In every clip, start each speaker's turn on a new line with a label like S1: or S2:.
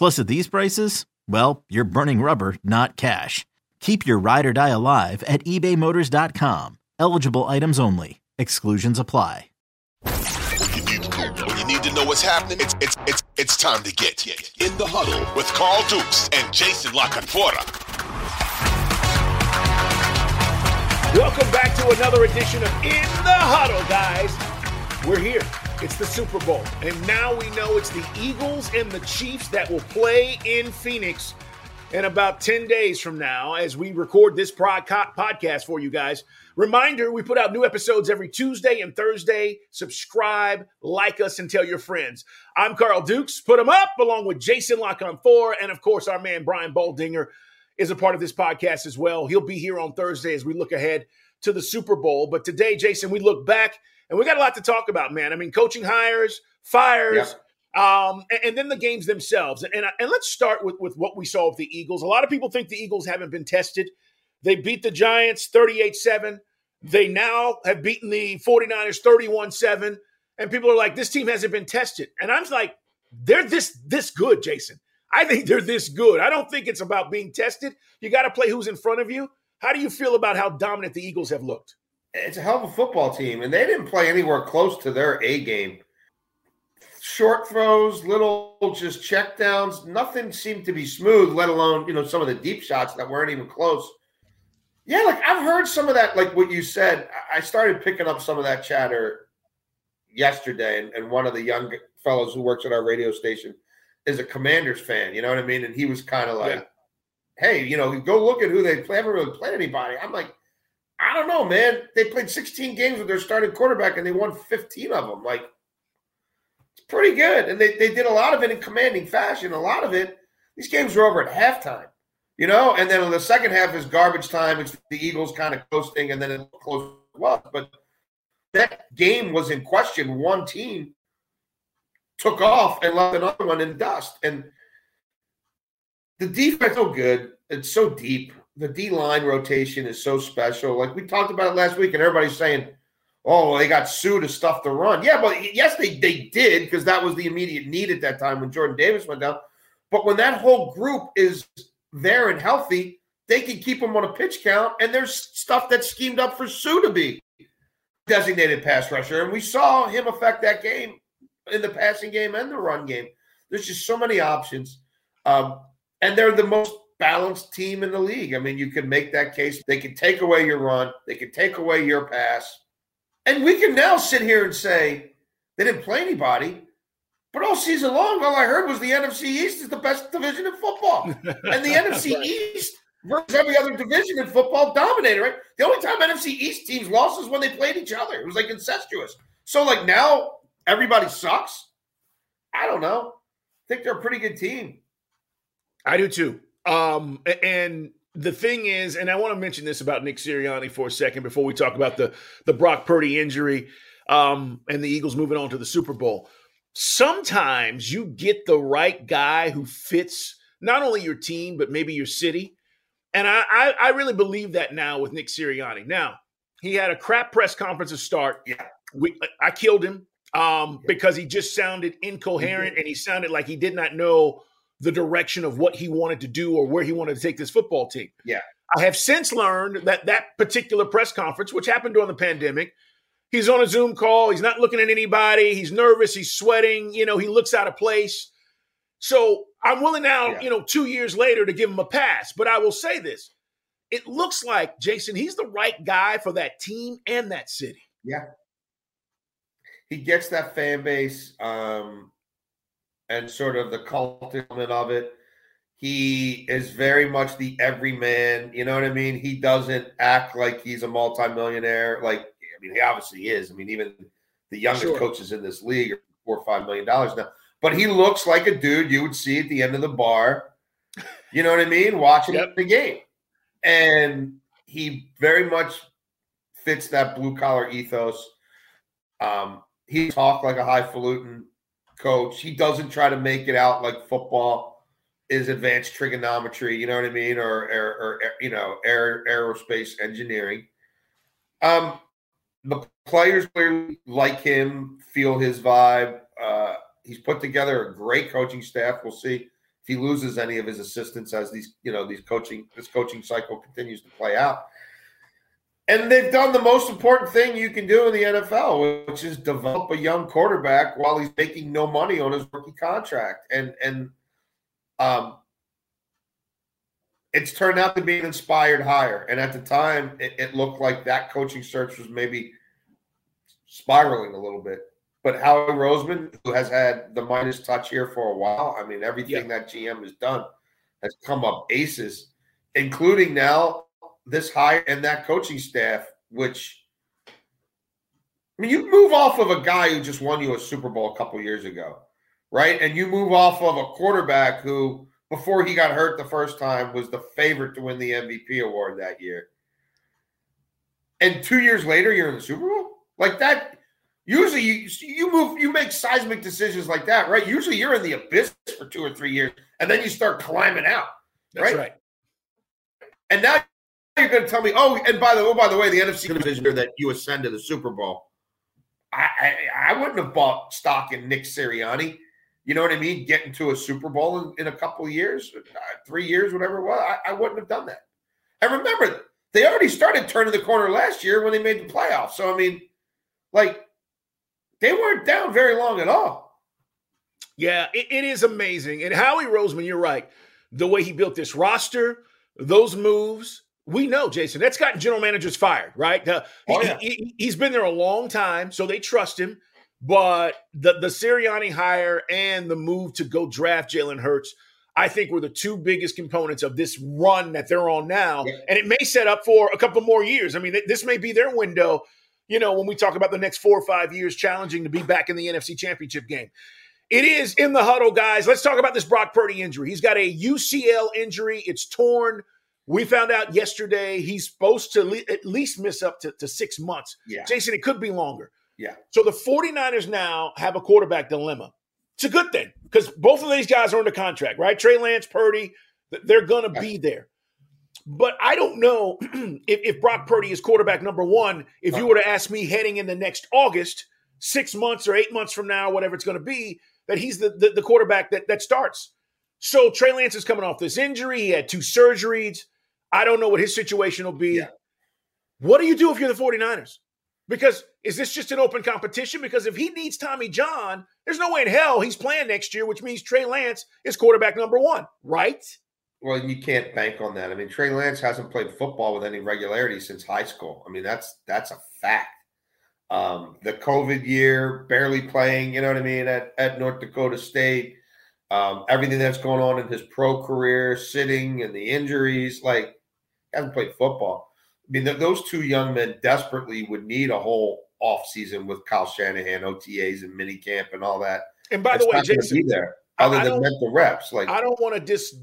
S1: Plus, at these prices, well, you're burning rubber, not cash. Keep your ride or die alive at ebaymotors.com. Eligible items only. Exclusions apply.
S2: When you need, you need to know what's happening, it's, it's, it's, it's time to get in the huddle with Carl Dukes and Jason La Canfora.
S3: Welcome back to another edition of In the Huddle, guys. We're here. It's the Super Bowl. And now we know it's the Eagles and the Chiefs that will play in Phoenix in about 10 days from now as we record this podcast for you guys. Reminder we put out new episodes every Tuesday and Thursday. Subscribe, like us, and tell your friends. I'm Carl Dukes. Put them up along with Jason La Canfora. And of course, our man Brian Baldinger is a part of this podcast as well. He'll be here on Thursday as we look ahead to the Super Bowl. But today, Jason, we look back and we got a lot to talk about, man. I mean, coaching hires, fires, um, and, and, then the games themselves. And, and, and let's start with, with what we saw with the Eagles. A lot of people think the Eagles haven't been tested. They beat the Giants 38 7. They now have beaten the 49ers 31 7. And people are like, this team hasn't been tested. And I'm like, they're this this good, Jason. I think they're this good. I don't think it's about being tested. You got to play who's in front of you. How do you feel about how dominant the Eagles have looked?
S4: It's a hell of a football team, and they didn't play anywhere close to their A game. Short throws, little just check downs, nothing seemed to be smooth, let alone, you know, some of the deep shots that weren't even close. Yeah, like I've heard some of that, like what you said. I started picking up some of that chatter yesterday, and, and one of the young fellows who works at our radio station is a Commanders fan. You know what I mean? And he was kind of like, yeah. "Hey, you know, go look at who they play. haven't really played anybody." I'm like, I don't know, man. They played 16 games with their starting quarterback, and they won 15 of them. Like, it's pretty good, and they they did a lot of it in commanding fashion. A lot of it, these games were over at halftime. You know, and then the second half is garbage time. It's the Eagles kind of coasting, and then it close was. But that game was in question. One team took off and left another one in dust. And the defense so good. It's so deep. The D line rotation is so special. Like we talked about it last week, and everybody's saying, "Oh, they got Suh to stuff the run." Yeah, but yes, they they did because that was the immediate need at that time when Jordan Davis went down. But when that whole group is there and healthy, they can keep them on a pitch count. And there's stuff that's schemed up for Suh to be designated pass rusher. And we saw him affect that game in the passing game and the run game. There's just so many options. Um, and they're the most balanced team in the league. I mean, you can make that case. They can take away your run, they can take away your pass. And we can now sit here and say they didn't play anybody. But all season long, all I heard was the NFC East is the best division in football. And the NFC right. East versus every other division in football dominated, right? The only time NFC East teams lost is when they played each other. It was like incestuous. So, like, now everybody sucks? I don't know. I think they're a pretty good team.
S3: I do too. Um, and the thing is, and I want to mention this about Nick Sirianni for a second before we talk about the the Brock Purdy injury um, and the Eagles moving on to the Super Bowl sometimes you get the right guy who fits not only your team, but maybe your city. And I, I, I really believe that now with Nick Sirianni. Now, He had a crap press conference to start.
S4: Yeah.
S3: We, I killed him um, because he just sounded incoherent and he sounded like he did not know the direction of what he wanted to do or where he wanted to take this football team.
S4: Yeah.
S3: I have since learned that that particular press conference, which happened during the pandemic, he's on a Zoom call. He's not looking at anybody. He's nervous. He's sweating. You know, he looks out of place. So I'm willing now,
S4: Yeah.
S3: you know, two years later to give him a pass. But I will say this it looks like, Jason, he's the right guy for that team and that city.
S4: Yeah. He gets that fan base um, and sort of the cult element of it. He is very much the everyman. You know what I mean? He doesn't act like he's a multimillionaire. Like, I mean, he obviously is. I mean, even the youngest
S3: Sure.
S4: coaches in this league are four or five million dollars now. But he looks like a dude you would see at the end of the bar. You know what I mean? Watching
S3: Yep.
S4: the game. And he very much fits that blue collar ethos. Um, he talk like a highfalutin coach. He doesn't try to make it out like football is advanced trigonometry. You know what I mean, or or, or you know air, aerospace engineering. Um, the players clearly like him, feel his vibe. Uh, he's put together a great coaching staff. We'll see if he loses any of his assistants as these you know these coaching this coaching cycle continues to play out. And they've done the most important thing you can do in the NFL, which is develop a young quarterback while he's making no money on his rookie contract. And and um, it's turned out to be an inspired hire. And at the time, it, it looked like that coaching search was maybe spiraling a little bit. But Howie Roseman, who has had the Midas touch here for a while, I mean, everything that GM has done has come up aces, including now this hire and that coaching staff, which I mean, you move off of a guy who just won you a Super Bowl a couple years ago, right? And you move off of a quarterback who, before he got hurt the first time, was the favorite to win the MVP award that year. And two years later, you're in the Super Bowl? Like that. Usually, you you move, you make seismic decisions like that, right? Usually, you're in the abyss for two or three years, and then you start climbing out.
S3: That's
S4: Right.
S3: right.
S4: And now you're going to tell me, oh, and by the oh, by the way, the NFC division that you ascend to the Super Bowl. I, I I wouldn't have bought stock in Nick Sirianni. You know what I mean? Getting to a Super Bowl in, in a couple years, uh, three years, whatever it was. I, I wouldn't have done that. And remember, they already started turning the corner last year when they made the playoffs. So I mean, like, they weren't down very long at all.
S3: Yeah, it, it is amazing. And Howie Roseman, you're right. The way he built this roster, those moves, we know, Jason, that's gotten general managers fired, right? Uh, he-
S4: Oh, yeah.
S3: he, has been there a long time, so they trust him. But the, the Sirianni hire and the move to go draft Jalen Hurts, I think were the two biggest components of this run that they're on now.
S4: Yeah.
S3: And it may set up for a couple more years. I mean, th- this may be their window, you know, when we talk about the next four or five years challenging to be back in the NFC championship game. It is in the huddle, guys. Let's talk about this Brock Purdy injury. He's got a UCL injury. It's torn. We found out yesterday he's supposed to le- at least miss up to, to six months.
S4: Yeah.
S3: Jason, it could be longer.
S4: Yeah.
S3: So the 49ers now have a quarterback dilemma. It's a good thing because both of these guys are under contract, right? Trey Lance, Purdy, they're going to be there. But I don't know if, if Brock Purdy is quarterback number one. If you were to ask me heading in the next August, six months or eight months from now, whatever it's going to be, that he's the, the, the quarterback that, that starts. So Trey Lance is coming off this injury. He had two surgeries. I don't know what his situation will be.
S4: Yeah.
S3: What do you do if you're the 49ers? Because is this just an open competition? Because if he needs Tommy John, there's no way in hell he's playing next year, which means Trey Lance is quarterback number one, right?
S4: Well, you can't bank on that. I mean, Trey Lance hasn't played football with any regularity since high school. I mean, that's that's a fact. Um, the COVID year, barely playing, you know what I mean, at, at North Dakota State. Um, everything that's going on in his pro career, sitting and the injuries, like hasn't played football. I mean, those two young men desperately would need a whole off season with Kyle Shanahan, OTAs and minicamp and all that.
S3: And by
S4: It's
S3: the way, Jason,
S4: be there
S3: I-
S4: other
S3: I
S4: than
S3: don't-
S4: mental reps. Like
S3: I don't want to dis.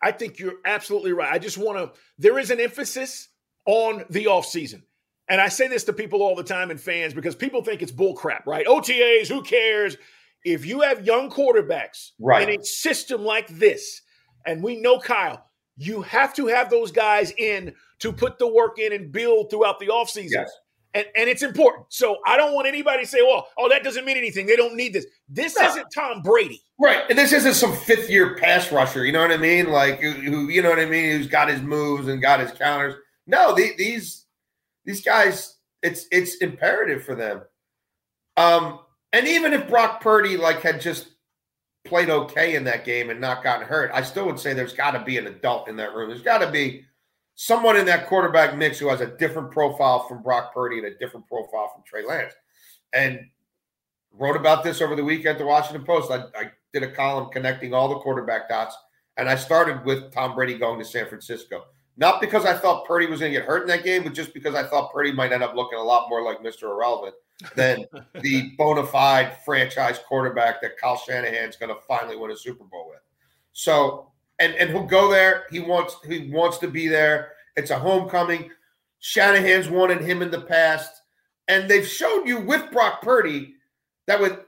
S3: I think you're absolutely right. I just want to. There is an emphasis on the offseason. And I say this to people all the time and fans because people think it's bull crap, right? OTAs, who cares? If you have young quarterbacks
S4: Right.
S3: in a system like this, and we know Kyle, you have to have those guys in to put the work in and build throughout the offseason.
S4: Yes.
S3: and, and it's important. So I don't want anybody to say, well, oh, that doesn't mean anything. They don't need this. This no. isn't Tom Brady.
S4: Right. And this isn't some fifth year pass rusher. You know what I mean? Like, who, you know what I mean? Who's got his moves and got his counters. No, the, these, these guys, it's, it's imperative for them. Um, and even if Brock Purdy like had just played okay in that game and not gotten hurt, I still would say there's got to be an adult in that room. There's got to be someone in that quarterback mix who has a different profile from Brock Purdy and a different profile from Trey Lance. And wrote about this over the weekend at the Washington Post. I, I did a column connecting all the quarterback dots, and I started with Tom Brady going to San Francisco. Not because I thought Purdy was going to get hurt in that game, but just because I thought Purdy might end up looking a lot more like Mr. Irrelevant than the bona fide franchise quarterback that Kyle Shanahan's going to finally win a Super Bowl with. So, and and he'll go there. He wants he wants to be there. It's a homecoming. Shanahan's wanted him in the past, and they've showed you with Brock Purdy that with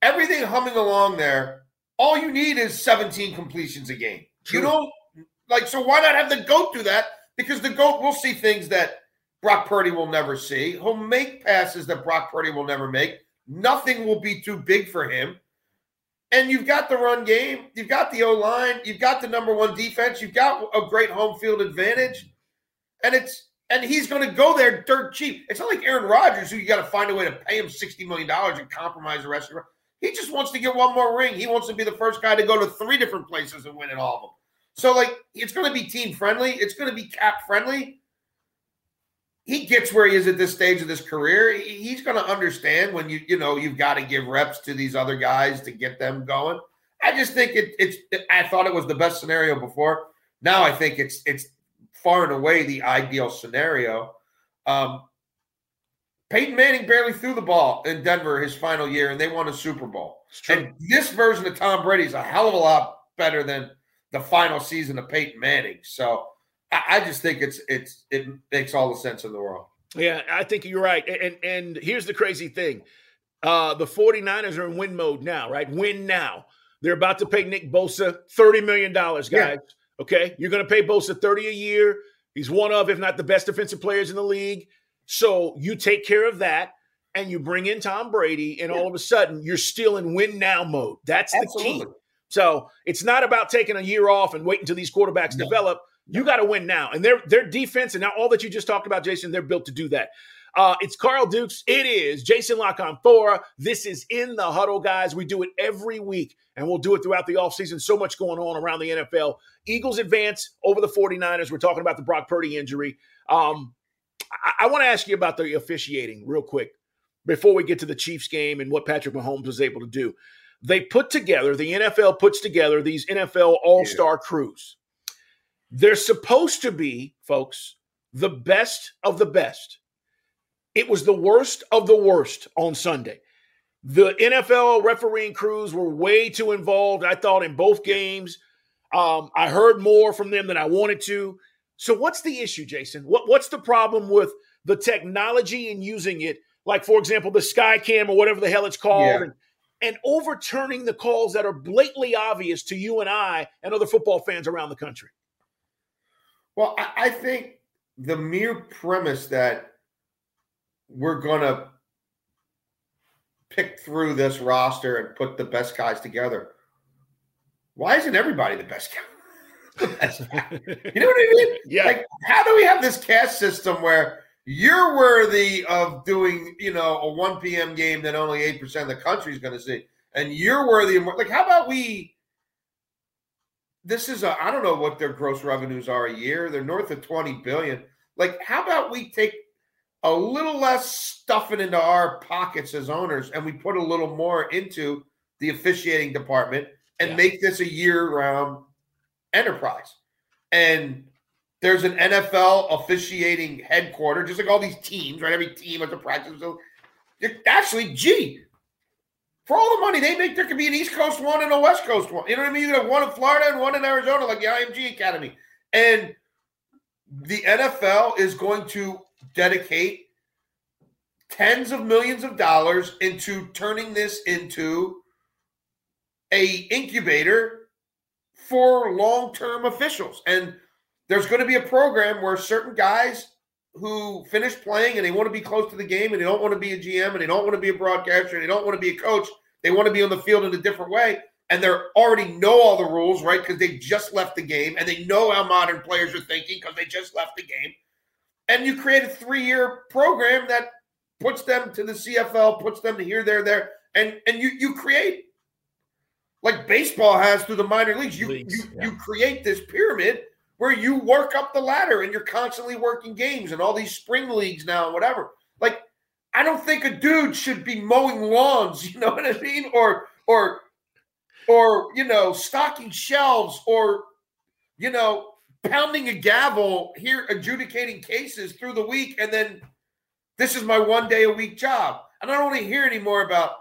S4: everything humming along there, all you need is 17 completions a game. You know, like so why not have the goat do that? Because the goat will see things that Brock Purdy will never see. He'll make passes that Brock Purdy will never make. Nothing will be too big for him. And you've got the run game, you've got the O line, you've got the number one defense, you've got a great home field advantage, and it's and he's going to go there dirt cheap. It's not like Aaron Rodgers, who you got to find a way to pay him sixty million dollars and compromise the rest of the. He just wants to get one more ring. He wants to be the first guy to go to three different places and win it all of them. So, like, it's going to be team friendly. It's going to be cap friendly he gets where he is at this stage of his career. He's going to understand when you you know you've got to give reps to these other guys to get them going. I just think it, it's. I thought it was the best scenario before. Now I think it's it's far and away the ideal scenario. Um, Peyton Manning barely threw the ball in Denver his final year, and they won a Super Bowl. And this version of Tom Brady is a hell of a lot better than the final season of Peyton Manning. So I just think it's it's it makes all the sense in the world.
S3: Yeah, I think you're right. And and here's the crazy thing. Uh, the 49ers are in win mode now, right? Win now. They're about to pay Nick Bosa $30 million, guys. Yeah. Okay. You're going to pay Bosa 30 a year. He's one of, if not the best defensive players in the league. So you take care of that and you bring in Tom Brady, and yeah. all of a sudden you're still in win now mode. That's Absolutely. the key. So it's not about taking a year off and waiting until these quarterbacks no. develop. You got to win now. And their their defense and now all that you just talked about, Jason, they're built to do that. Uh, it's Carl Dukes. It is Jason La Canfora. This is In the Huddle, guys. We do it every week, and we'll do it throughout the offseason. So much going on around the NFL. Eagles advance over the 49ers. We're talking about the Brock Purdy injury. Um, I, I want to ask you about the officiating real quick before we get to the Chiefs game and what Patrick Mahomes was able to do. They put together, the NFL puts together these NFL all star yeah. crews. They're supposed to be, folks, the best of the best. It was the worst of the worst on Sunday. The NFL refereeing crews were way too involved, I thought, in both games. Um, I heard more from them than I wanted to. So, what's the issue, Jason? What, what's the problem with the technology and using it? Like, for example, the Skycam or whatever the hell it's called, yeah. and, and overturning the calls that are blatantly obvious to you and I and other football fans around the country.
S4: Well, I, I think the mere premise that we're going to pick through this roster and put the best guys together. Why isn't everybody the best guy? You know what I mean?
S3: Yeah.
S4: Like, how do we have this caste system where you're worthy of doing, you know, a 1 p.m. game that only 8% of the country is going to see, and you're worthy of like, how about we this is a I don't know what their gross revenues are a year. They're north of 20 billion. Like, how about we take a little less stuffing into our pockets as owners and we put a little more into the officiating department and yeah. make this a year-round enterprise. And there's an NFL officiating headquarters, just like all these teams, right? Every team has a practice. So actually, gee, for all the money they make, there could be an East Coast one and a West Coast one. You know what I mean? You could have one in Florida and one in Arizona, like the IMG Academy. And the NFL is going to dedicate tens of millions of dollars into turning this into a incubator for long-term officials. And there's going to be a program where certain guys who finish playing and they want to be close to the game and they don't want to be a GM and they don't want to be a broadcaster and they don't want to be a coach. They want to be on the field in a different way. And they already know all the rules, right? Because they just left the game and they know how modern players are thinking because they just left the game. And you create a three year program that puts them to the CFL, puts them to here, there, there. And and you you create like baseball has through the minor leagues. You leagues, you, yeah. you create this pyramid where you work up the ladder and you're constantly working games and all these spring leagues now whatever. Like, I don't think a dude should be mowing lawns, you know what I mean? Or or or you know, stocking shelves or you know, pounding a gavel here adjudicating cases through the week and then this is my one day a week job. And I don't want to hear anymore about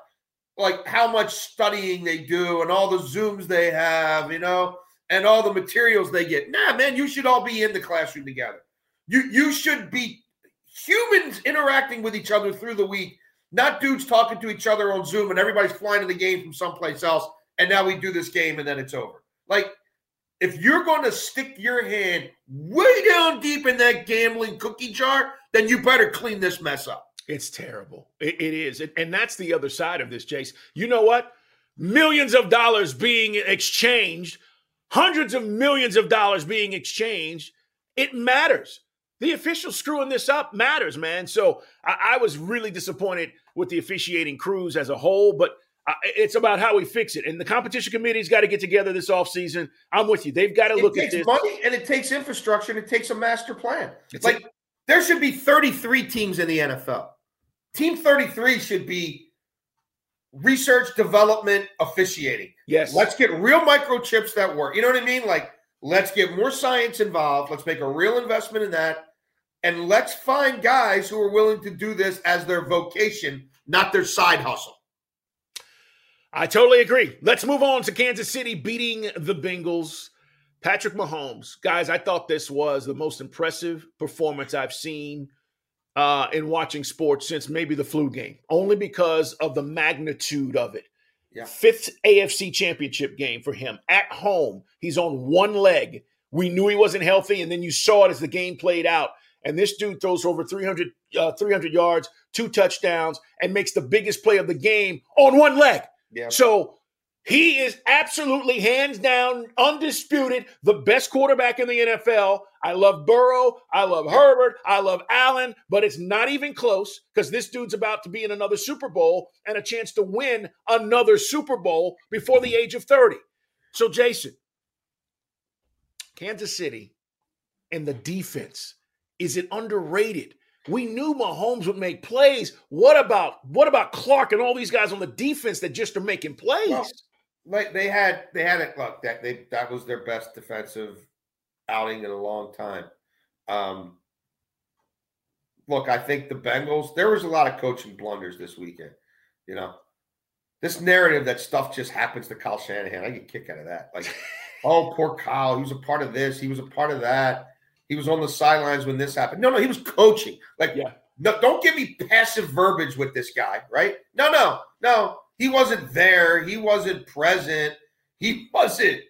S4: like how much studying they do and all the zooms they have, you know and all the materials they get. Nah, man, you should all be in the classroom together. You you should be humans interacting with each other through the week, not dudes talking to each other on Zoom and everybody's flying to the game from someplace else. And now we do this game and then it's over. Like, if you're going to stick your hand way down deep in that gambling cookie jar, then you better clean this mess up.
S3: It's terrible. it, it is. And that's the other side of this, Jace. You know what? Millions of dollars being exchanged hundreds of millions of dollars being exchanged, it matters. The official screwing this up matters, man. So I, I was really disappointed with the officiating crews as a whole, but uh, it's about how we fix it. And the competition committee's got to get together this offseason. I'm with you. They've got to look
S4: at
S3: this.
S4: money and it takes infrastructure and it takes a master plan. It's like a- there should be 33 teams in the NFL. Team 33 should be research, development, officiating.
S3: Yes.
S4: Let's get real microchips that work. You know what I mean? Like, let's get more science involved. Let's make a real investment in that. And let's find guys who are willing to do this as their vocation, not their side hustle.
S3: I totally agree. Let's move on to Kansas City beating the Bengals. Patrick Mahomes. Guys, I thought this was the most impressive performance I've seen uh, in watching sports since maybe the flu game, only because of the magnitude of it. Yeah. Fifth AFC championship game for him at home. He's on one leg. We knew he wasn't healthy, and then you saw it as the game played out. And this dude throws over 300, uh, 300 yards, two touchdowns, and makes the biggest play of the game on one leg. Yeah. So he is absolutely hands down, undisputed, the best quarterback in the NFL. I love Burrow. I love Herbert. I love Allen, but it's not even close because this dude's about to be in another Super Bowl and a chance to win another Super Bowl before the age of 30. So, Jason, Kansas City and the defense, is it underrated? We knew Mahomes would make plays. What about what about Clark and all these guys on the defense that just are making plays? Well,
S4: like they had they had it look that they that was their best defensive outing in a long time. Um look, I think the Bengals, there was a lot of coaching blunders this weekend. You know, this narrative that stuff just happens to Kyle Shanahan, I get kick out of that. Like, oh, poor Kyle, he was a part of this, he was a part of that. He was on the sidelines when this happened. No, no, he was coaching. Like, yeah. no, don't give me passive verbiage with this guy, right? No, no, no. He wasn't there. He wasn't present. He wasn't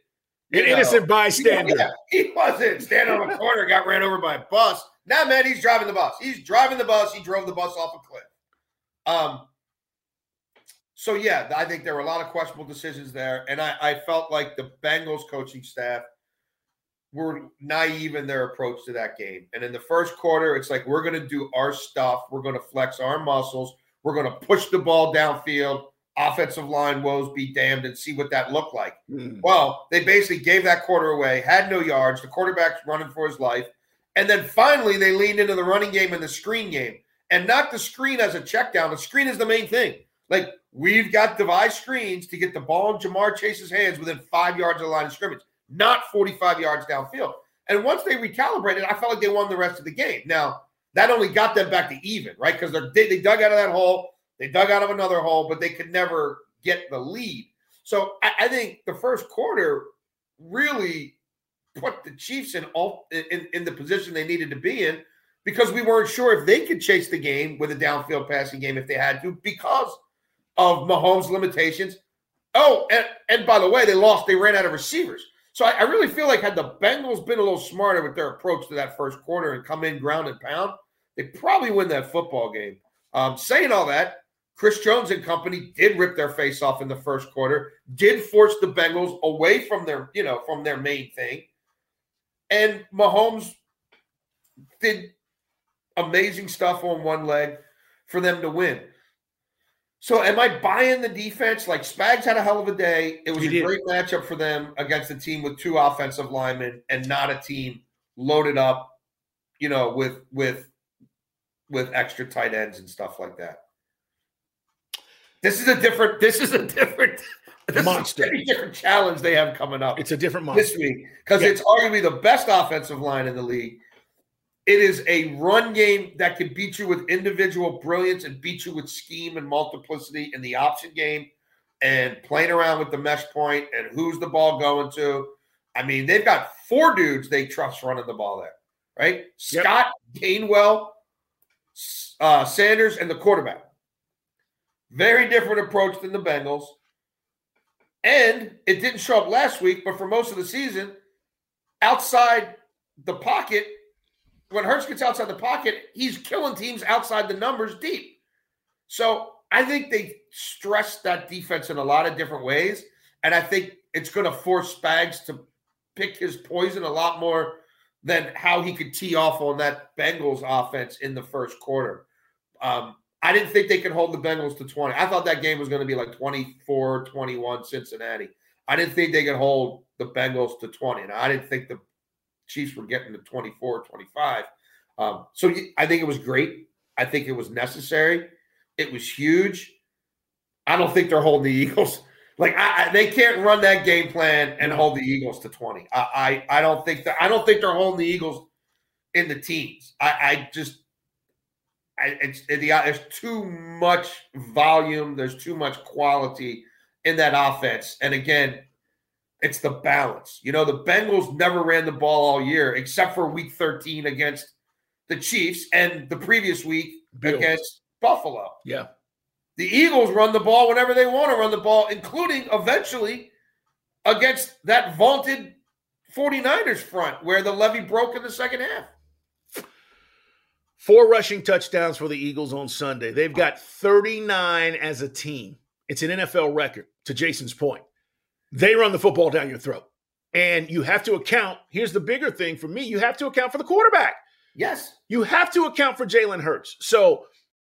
S3: an innocent bystander.
S4: Yeah, he wasn't standing on a corner, got ran over by a bus. Now, man, he's driving the bus. He's driving the bus. He drove the bus off a cliff. Um. So yeah, I think there were a lot of questionable decisions there, and I, I felt like the Bengals coaching staff were naive in their approach to that game. And in the first quarter, it's like we're going to do our stuff. We're going to flex our muscles. We're going to push the ball downfield offensive line woes be damned and see what that looked like. Mm. Well, they basically gave that quarter away, had no yards. The quarterback's running for his life. And then finally, they leaned into the running game and the screen game and not the screen as a check down. The screen is the main thing. Like, we've got devised screens to get the ball in Ja'Marr Chase's hands within five yards of the line of scrimmage, not 45 yards downfield. And once they recalibrated, I felt like they won the rest of the game. Now, that only got them back to even, right? Because they, they dug out of that hole. They dug out of another hole, but they could never get the lead. So I, I think the first quarter really put the Chiefs in, all, in in the position they needed to be in because we weren't sure if they could chase the game with a downfield passing game if they had to because of Mahomes' limitations. Oh, and, and by the way, they lost. They ran out of receivers. So I, I, really feel like had the Bengals been a little smarter with their approach to that first quarter and come in ground and pound, they probably win that football game. Um, saying all that, Chris Jones and company did rip their face off in the first quarter, did force the Bengals away from their, you know, from their main thing. And Mahomes did amazing stuff on one leg for them to win. So am I buying the defense? Like Spags had a hell of a day. It was
S3: He
S4: a
S3: did.
S4: great matchup for them against a team with two offensive linemen and not a team loaded up, you know, with with with extra tight ends and stuff like that. This is a different. This is a different. This
S3: Monster.
S4: Is a different challenge they have coming up
S3: It's a different monster.
S4: this week because
S3: Yeah.
S4: it's arguably the best offensive line in the league. It is a run game that can beat you with individual brilliance and beat you with scheme and multiplicity in the option game and playing around with the mesh point and who's the ball going to. I mean, they've got four dudes they trust running the ball there, right?
S3: Yep.
S4: Scott, Gainwell, uh, Sanders, and the quarterback. Very different approach than the Bengals. And it didn't show up last week, but for most of the season, outside the pocket, when Hurts gets outside the pocket, he's killing teams outside the numbers deep. So I think they stress that defense in a lot of different ways. And I think it's going to force Spags to pick his poison a lot more than how he could tee off on that Bengals offense in the first quarter. Um, I didn't think they could hold the Bengals to 20. I thought that game was going to be like 24 21 Cincinnati. I didn't think they could hold the Bengals to 20. And I didn't think the Chiefs were getting to 24 25. Um, so I think it was great. I think it was necessary. It was huge. I don't think they're holding the Eagles. Like I, I, they can't run that game plan and hold the Eagles to 20. I, I I don't think that I don't think they're holding the Eagles in the teens. I, I just it's it, the, there's too much volume. There's too much quality in that offense. And again, it's the balance. You know, the Bengals never ran the ball all year except for Week 13 against the Chiefs and the previous week
S3: Bills.
S4: against Buffalo.
S3: Yeah.
S4: The Eagles run the ball whenever they want to run the ball, including eventually against that vaunted 49ers front where the levee broke in the second half.
S3: Four rushing touchdowns for the Eagles on Sunday. They've got 39 as a team. It's an NFL record, to Jason's point. They run the football down your throat. And you have to account, here's the bigger thing for me you have to account for the quarterback.
S4: Yes.
S3: You have to account for Jalen Hurts. So